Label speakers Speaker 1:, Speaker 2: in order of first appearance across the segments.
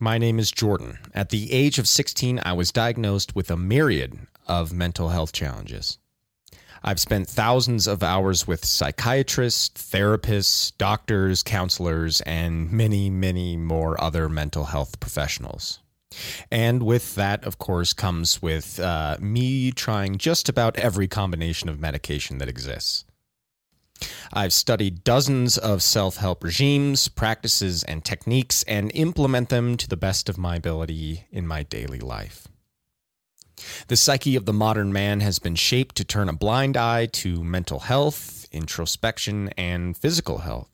Speaker 1: My name is Jordan. At the age of 16, I was diagnosed with a myriad of mental health challenges. I've spent thousands of hours with psychiatrists, therapists, doctors, counselors, and many, many more other mental health professionals. And with that, of course, comes with uh, me trying just about every combination of medication that exists. I've studied dozens of self help regimes, practices, and techniques and implement them to the best of my ability in my daily life. The psyche of the modern man has been shaped to turn a blind eye to mental health, introspection, and physical health.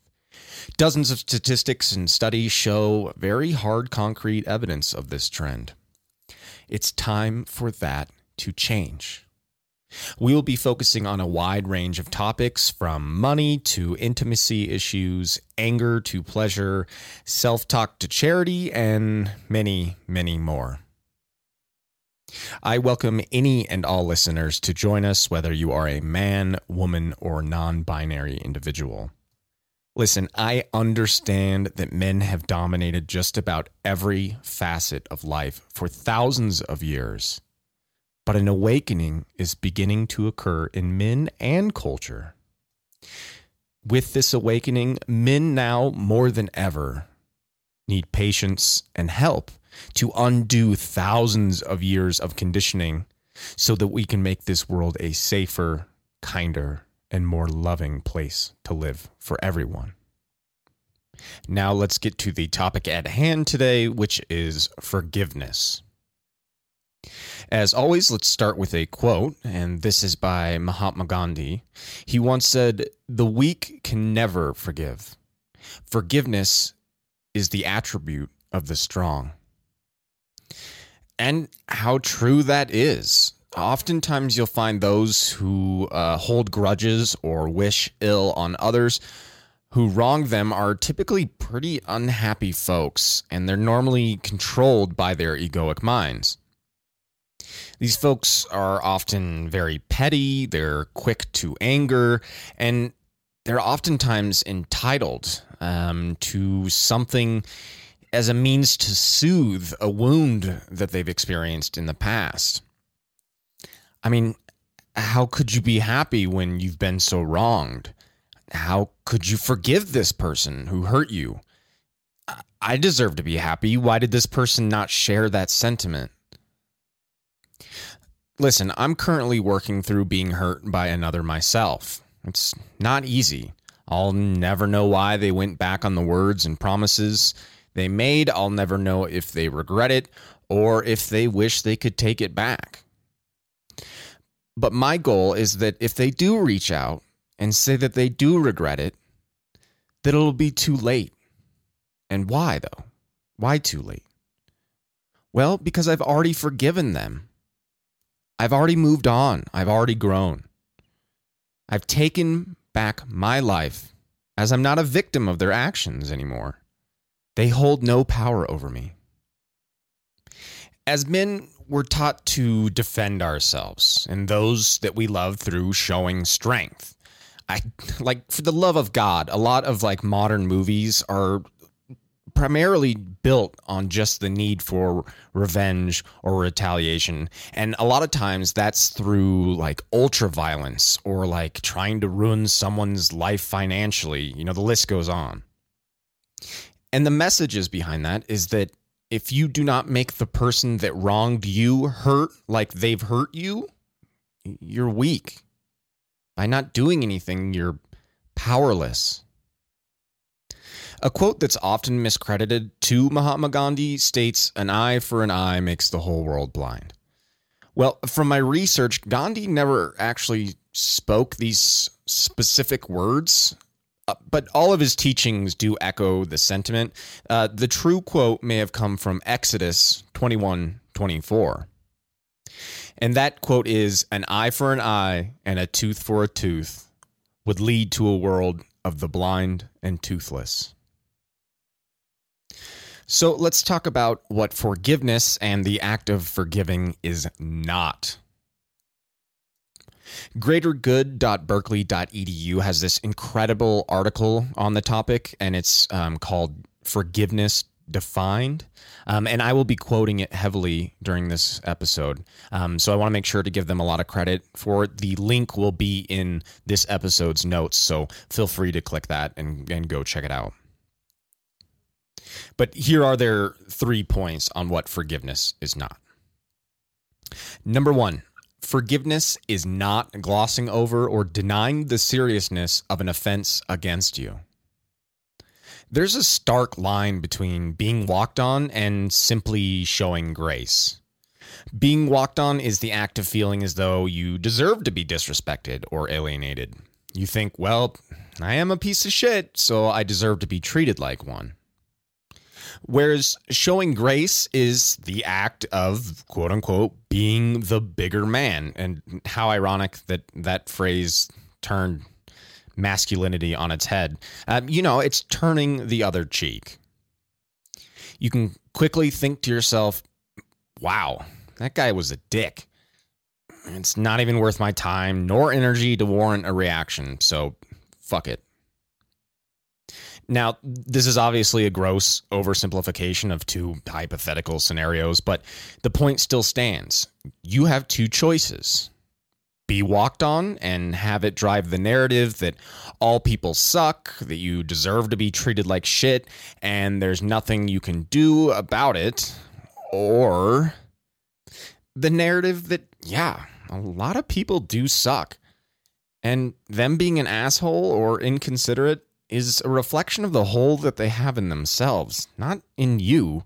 Speaker 1: Dozens of statistics and studies show very hard concrete evidence of this trend. It's time for that to change. We will be focusing on a wide range of topics from money to intimacy issues, anger to pleasure, self talk to charity, and many, many more. I welcome any and all listeners to join us, whether you are a man, woman, or non binary individual. Listen, I understand that men have dominated just about every facet of life for thousands of years, but an awakening is beginning to occur in men and culture. With this awakening, men now more than ever need patience and help to undo thousands of years of conditioning so that we can make this world a safer, kinder, and more loving place to live for everyone. Now, let's get to the topic at hand today, which is forgiveness. As always, let's start with a quote, and this is by Mahatma Gandhi. He once said, The weak can never forgive. Forgiveness is the attribute of the strong. And how true that is. Oftentimes, you'll find those who uh, hold grudges or wish ill on others who wrong them are typically pretty unhappy folks, and they're normally controlled by their egoic minds. These folks are often very petty, they're quick to anger, and they're oftentimes entitled um, to something as a means to soothe a wound that they've experienced in the past. I mean, how could you be happy when you've been so wronged? How could you forgive this person who hurt you? I deserve to be happy. Why did this person not share that sentiment? Listen, I'm currently working through being hurt by another myself. It's not easy. I'll never know why they went back on the words and promises they made. I'll never know if they regret it or if they wish they could take it back. But my goal is that if they do reach out and say that they do regret it, that it'll be too late. And why, though? Why too late? Well, because I've already forgiven them. I've already moved on. I've already grown. I've taken back my life as I'm not a victim of their actions anymore. They hold no power over me. As men, we're taught to defend ourselves and those that we love through showing strength. I like for the love of God, a lot of like modern movies are primarily built on just the need for revenge or retaliation. And a lot of times that's through like ultra violence or like trying to ruin someone's life financially. You know, the list goes on. And the messages behind that is that if you do not make the person that wronged you hurt like they've hurt you, you're weak. By not doing anything, you're powerless. A quote that's often miscredited to Mahatma Gandhi states, An eye for an eye makes the whole world blind. Well, from my research, Gandhi never actually spoke these specific words uh, but all of his teachings do echo the sentiment. Uh, the true quote may have come from Exodus 21 24. And that quote is An eye for an eye and a tooth for a tooth would lead to a world of the blind and toothless. So let's talk about what forgiveness and the act of forgiving is not. Greatergood.berkeley.edu has this incredible article on the topic, and it's um, called Forgiveness defined. Um, and I will be quoting it heavily during this episode. Um, so I want to make sure to give them a lot of credit for it. The link will be in this episode's notes. So feel free to click that and, and go check it out. But here are their three points on what forgiveness is not. Number one, forgiveness is not glossing over or denying the seriousness of an offense against you. There's a stark line between being walked on and simply showing grace. Being walked on is the act of feeling as though you deserve to be disrespected or alienated. You think, well, I am a piece of shit, so I deserve to be treated like one. Whereas showing grace is the act of quote unquote being the bigger man. And how ironic that that phrase turned masculinity on its head. Um, you know, it's turning the other cheek. You can quickly think to yourself, wow, that guy was a dick. It's not even worth my time nor energy to warrant a reaction. So fuck it. Now, this is obviously a gross oversimplification of two hypothetical scenarios, but the point still stands. You have two choices be walked on and have it drive the narrative that all people suck, that you deserve to be treated like shit, and there's nothing you can do about it, or the narrative that, yeah, a lot of people do suck. And them being an asshole or inconsiderate is a reflection of the hole that they have in themselves, not in you.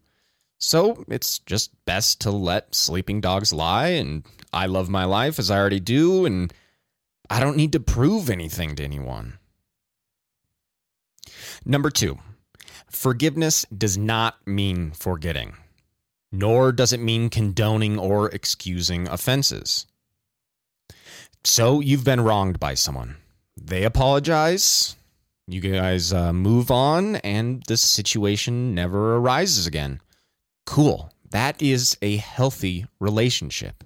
Speaker 1: So it's just best to let sleeping dogs lie, and I love my life as I already do, and I don't need to prove anything to anyone. Number two, forgiveness does not mean forgetting, nor does it mean condoning or excusing offenses. So you've been wronged by someone. They apologize, you guys uh, move on, and this situation never arises again. Cool. That is a healthy relationship.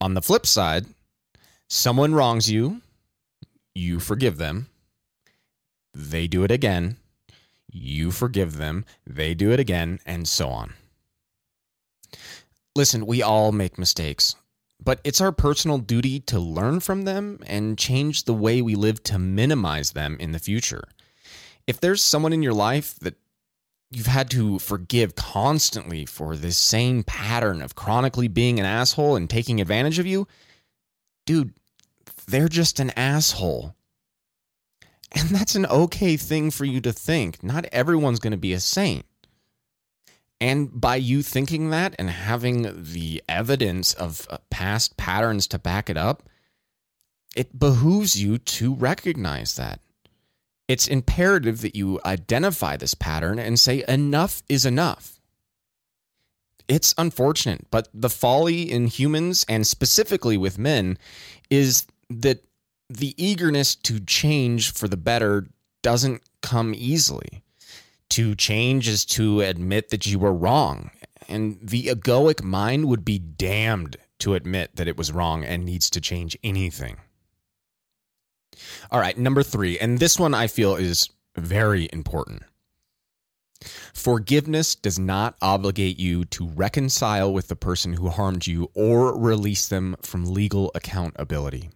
Speaker 1: On the flip side, someone wrongs you, you forgive them, they do it again, you forgive them, they do it again, and so on. Listen, we all make mistakes but it's our personal duty to learn from them and change the way we live to minimize them in the future. If there's someone in your life that you've had to forgive constantly for this same pattern of chronically being an asshole and taking advantage of you, dude, they're just an asshole. And that's an okay thing for you to think. Not everyone's going to be a saint. And by you thinking that and having the evidence of uh, past patterns to back it up, it behooves you to recognize that. It's imperative that you identify this pattern and say, enough is enough. It's unfortunate, but the folly in humans and specifically with men is that the eagerness to change for the better doesn't come easily. To change is to admit that you were wrong. And the egoic mind would be damned to admit that it was wrong and needs to change anything. All right, number three, and this one I feel is very important. Forgiveness does not obligate you to reconcile with the person who harmed you or release them from legal accountability.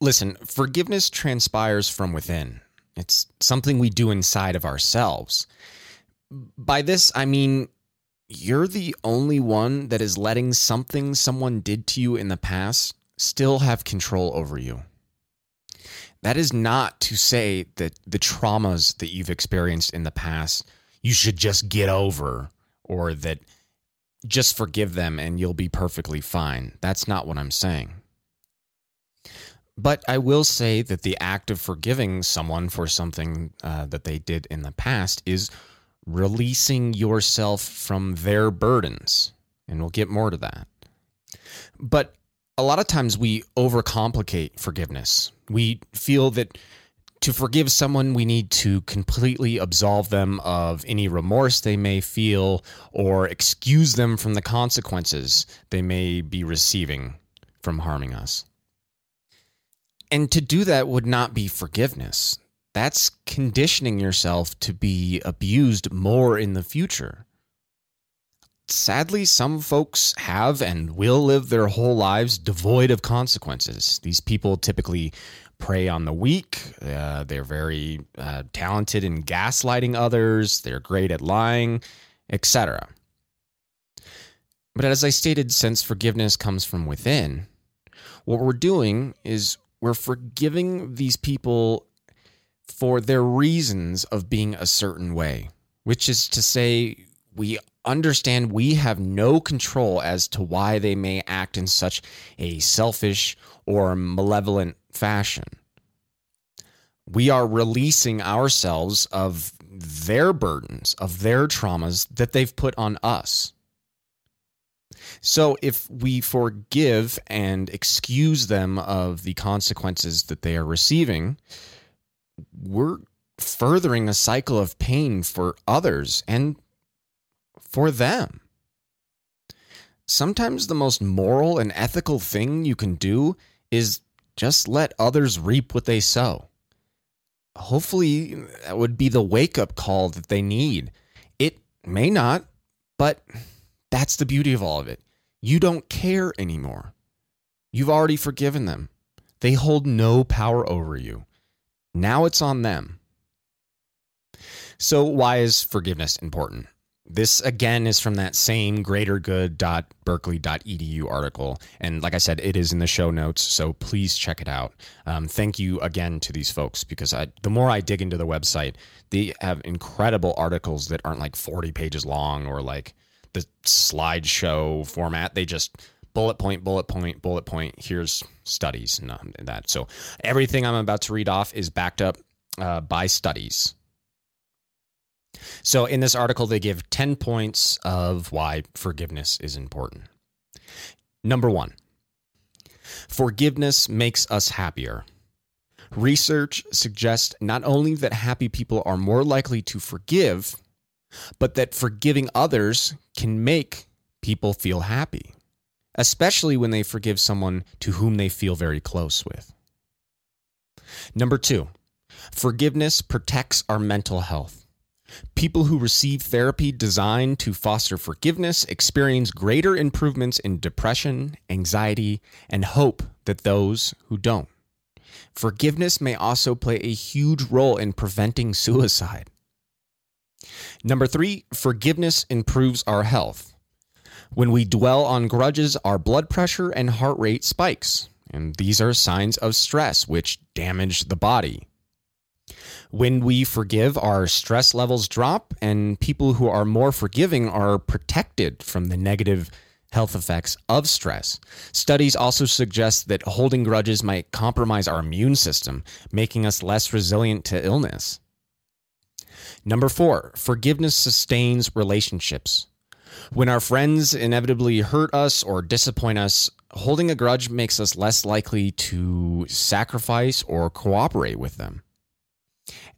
Speaker 1: Listen, forgiveness transpires from within. It's something we do inside of ourselves. By this, I mean you're the only one that is letting something someone did to you in the past still have control over you. That is not to say that the traumas that you've experienced in the past you should just get over or that just forgive them and you'll be perfectly fine. That's not what I'm saying. But I will say that the act of forgiving someone for something uh, that they did in the past is releasing yourself from their burdens. And we'll get more to that. But a lot of times we overcomplicate forgiveness. We feel that to forgive someone, we need to completely absolve them of any remorse they may feel or excuse them from the consequences they may be receiving from harming us. And to do that would not be forgiveness. that's conditioning yourself to be abused more in the future. Sadly, some folks have and will live their whole lives devoid of consequences. These people typically prey on the weak. Uh, they're very uh, talented in gaslighting others. They're great at lying, etc. But as I stated, since forgiveness comes from within, what we're doing is we're forgiving these people for their reasons of being a certain way, which is to say, we understand we have no control as to why they may act in such a selfish or malevolent fashion. We are releasing ourselves of their burdens, of their traumas that they've put on us. So if we forgive and excuse them of the consequences that they are receiving, we're furthering a cycle of pain for others and for them. Sometimes the most moral and ethical thing you can do is just let others reap what they sow. Hopefully, that would be the wake up call that they need. It may not, but that's the beauty of all of it. You don't care anymore. You've already forgiven them. They hold no power over you. Now it's on them. So, why is forgiveness important? This again is from that same greatergood.berkeley.edu article. And like I said, it is in the show notes. So please check it out. Um, thank you again to these folks because I, the more I dig into the website, they have incredible articles that aren't like 40 pages long or like the slideshow format. They just bullet point, bullet point, bullet point. Here's studies and, um, that. So everything I'm about to read off is backed up uh, by studies. So in this article, they give 10 points of why forgiveness is important. Number one, forgiveness makes us happier. Research suggests not only that happy people are more likely to forgive, but that forgiving others can make people feel happy especially when they forgive someone to whom they feel very close with. Number two, forgiveness protects our mental health. People who receive therapy designed to foster forgiveness experience greater improvements in depression, anxiety, and hope than those who don't. Forgiveness may also play a huge role in preventing suicide. Number three, forgiveness improves our health. When we dwell on grudges, our blood pressure and heart rate spikes. And these are signs of stress, which damage the body. When we forgive, our stress levels drop, and people who are more forgiving are protected from the negative health effects of stress. Studies also suggest that holding grudges might compromise our immune system, making us less resilient to illness. Number four, forgiveness sustains relationships. When our friends inevitably hurt us or disappoint us, holding a grudge makes us less likely to sacrifice or cooperate with them.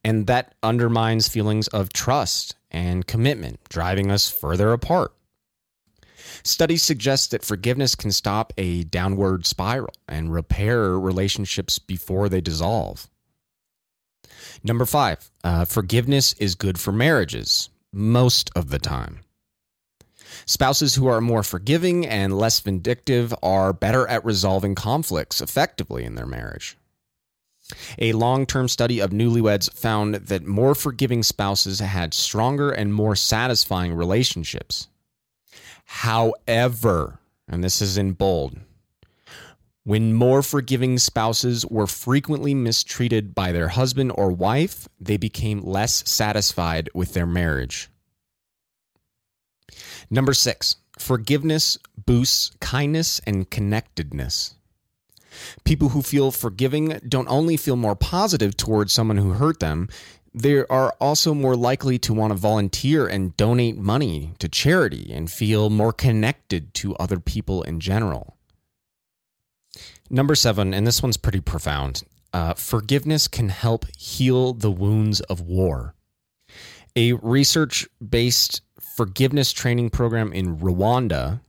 Speaker 1: And that undermines feelings of trust and commitment, driving us further apart. Studies suggest that forgiveness can stop a downward spiral and repair relationships before they dissolve. Number five, uh, forgiveness is good for marriages most of the time. Spouses who are more forgiving and less vindictive are better at resolving conflicts effectively in their marriage. A long term study of newlyweds found that more forgiving spouses had stronger and more satisfying relationships. However, and this is in bold, when more forgiving spouses were frequently mistreated by their husband or wife, they became less satisfied with their marriage. Number six, forgiveness boosts kindness and connectedness. People who feel forgiving don't only feel more positive towards someone who hurt them, they are also more likely to want to volunteer and donate money to charity and feel more connected to other people in general. Number seven, and this one's pretty profound uh, forgiveness can help heal the wounds of war. A research based forgiveness training program in Rwanda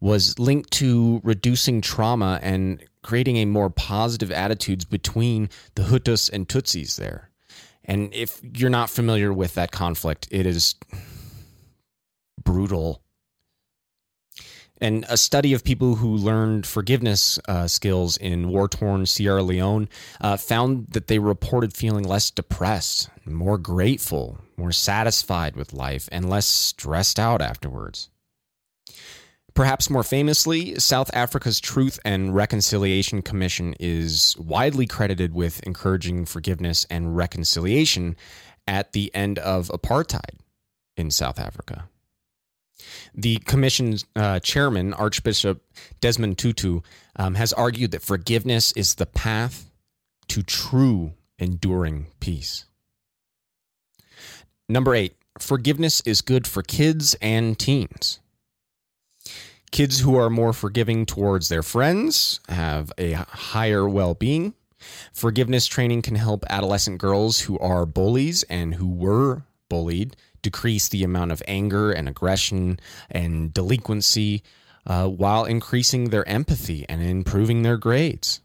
Speaker 1: was linked to reducing trauma and creating a more positive attitudes between the Hutus and Tutsis there. And if you're not familiar with that conflict, it is brutal. And a study of people who learned forgiveness uh, skills in war torn Sierra Leone uh, found that they reported feeling less depressed, more grateful, more satisfied with life, and less stressed out afterwards. Perhaps more famously, South Africa's Truth and Reconciliation Commission is widely credited with encouraging forgiveness and reconciliation at the end of apartheid in South Africa. The commission's uh, chairman, Archbishop Desmond Tutu, um, has argued that forgiveness is the path to true, enduring peace. Number eight, forgiveness is good for kids and teens. Kids who are more forgiving towards their friends have a higher well being. Forgiveness training can help adolescent girls who are bullies and who were bullied decrease the amount of anger and aggression and delinquency uh, while increasing their empathy and improving their grades.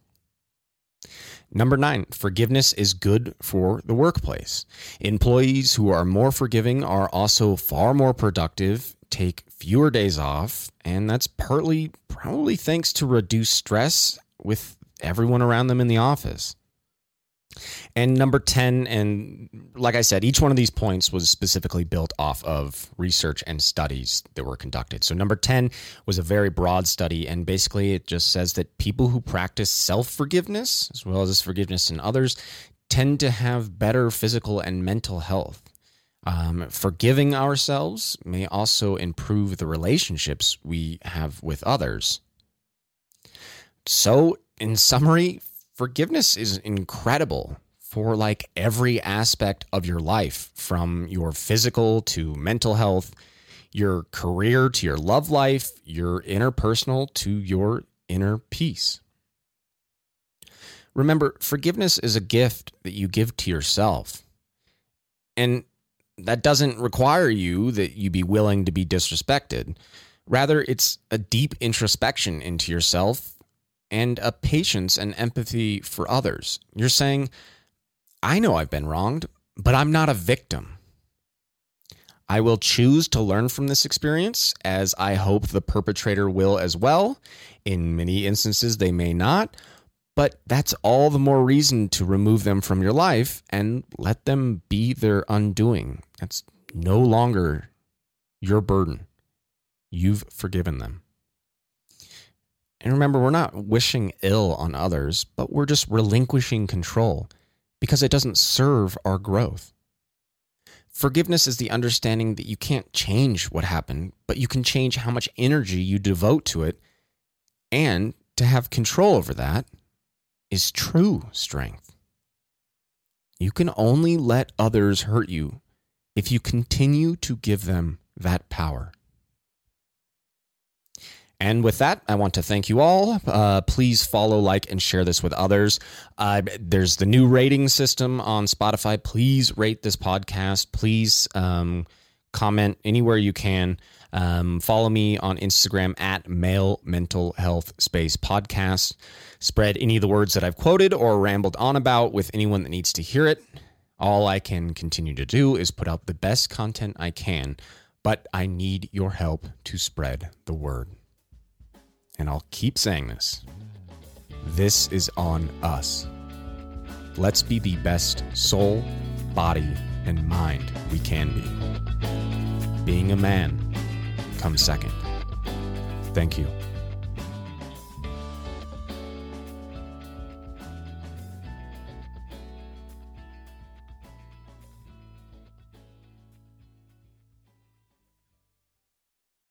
Speaker 1: Number nine, forgiveness is good for the workplace. Employees who are more forgiving are also far more productive, take fewer days off, and that's partly probably thanks to reduced stress with everyone around them in the office. And number 10, and like I said, each one of these points was specifically built off of research and studies that were conducted. So, number 10 was a very broad study, and basically it just says that people who practice self forgiveness, as well as forgiveness in others, tend to have better physical and mental health. Um, forgiving ourselves may also improve the relationships we have with others. So, in summary, forgiveness is incredible for like every aspect of your life from your physical to mental health, your career to your love life, your interpersonal to your inner peace. Remember, forgiveness is a gift that you give to yourself. And that doesn't require you that you be willing to be disrespected. Rather, it's a deep introspection into yourself and a patience and empathy for others. You're saying, I know I've been wronged, but I'm not a victim. I will choose to learn from this experience, as I hope the perpetrator will as well. In many instances, they may not, but that's all the more reason to remove them from your life and let them be their undoing. That's no longer your burden. You've forgiven them. And remember, we're not wishing ill on others, but we're just relinquishing control because it doesn't serve our growth. Forgiveness is the understanding that you can't change what happened, but you can change how much energy you devote to it. And to have control over that is true strength. You can only let others hurt you if you continue to give them that power. And with that, I want to thank you all. Uh, please follow, like, and share this with others. Uh, there's the new rating system on Spotify. Please rate this podcast. Please um, comment anywhere you can. Um, follow me on Instagram at Male Mental Health Space Podcast. Spread any of the words that I've quoted or rambled on about with anyone that needs to hear it. All I can continue to do is put out the best content I can, but I need your help to spread the word and I'll keep saying this this is on us. Let's be the best soul, body, and mind we can be. Being a man comes second. Thank you.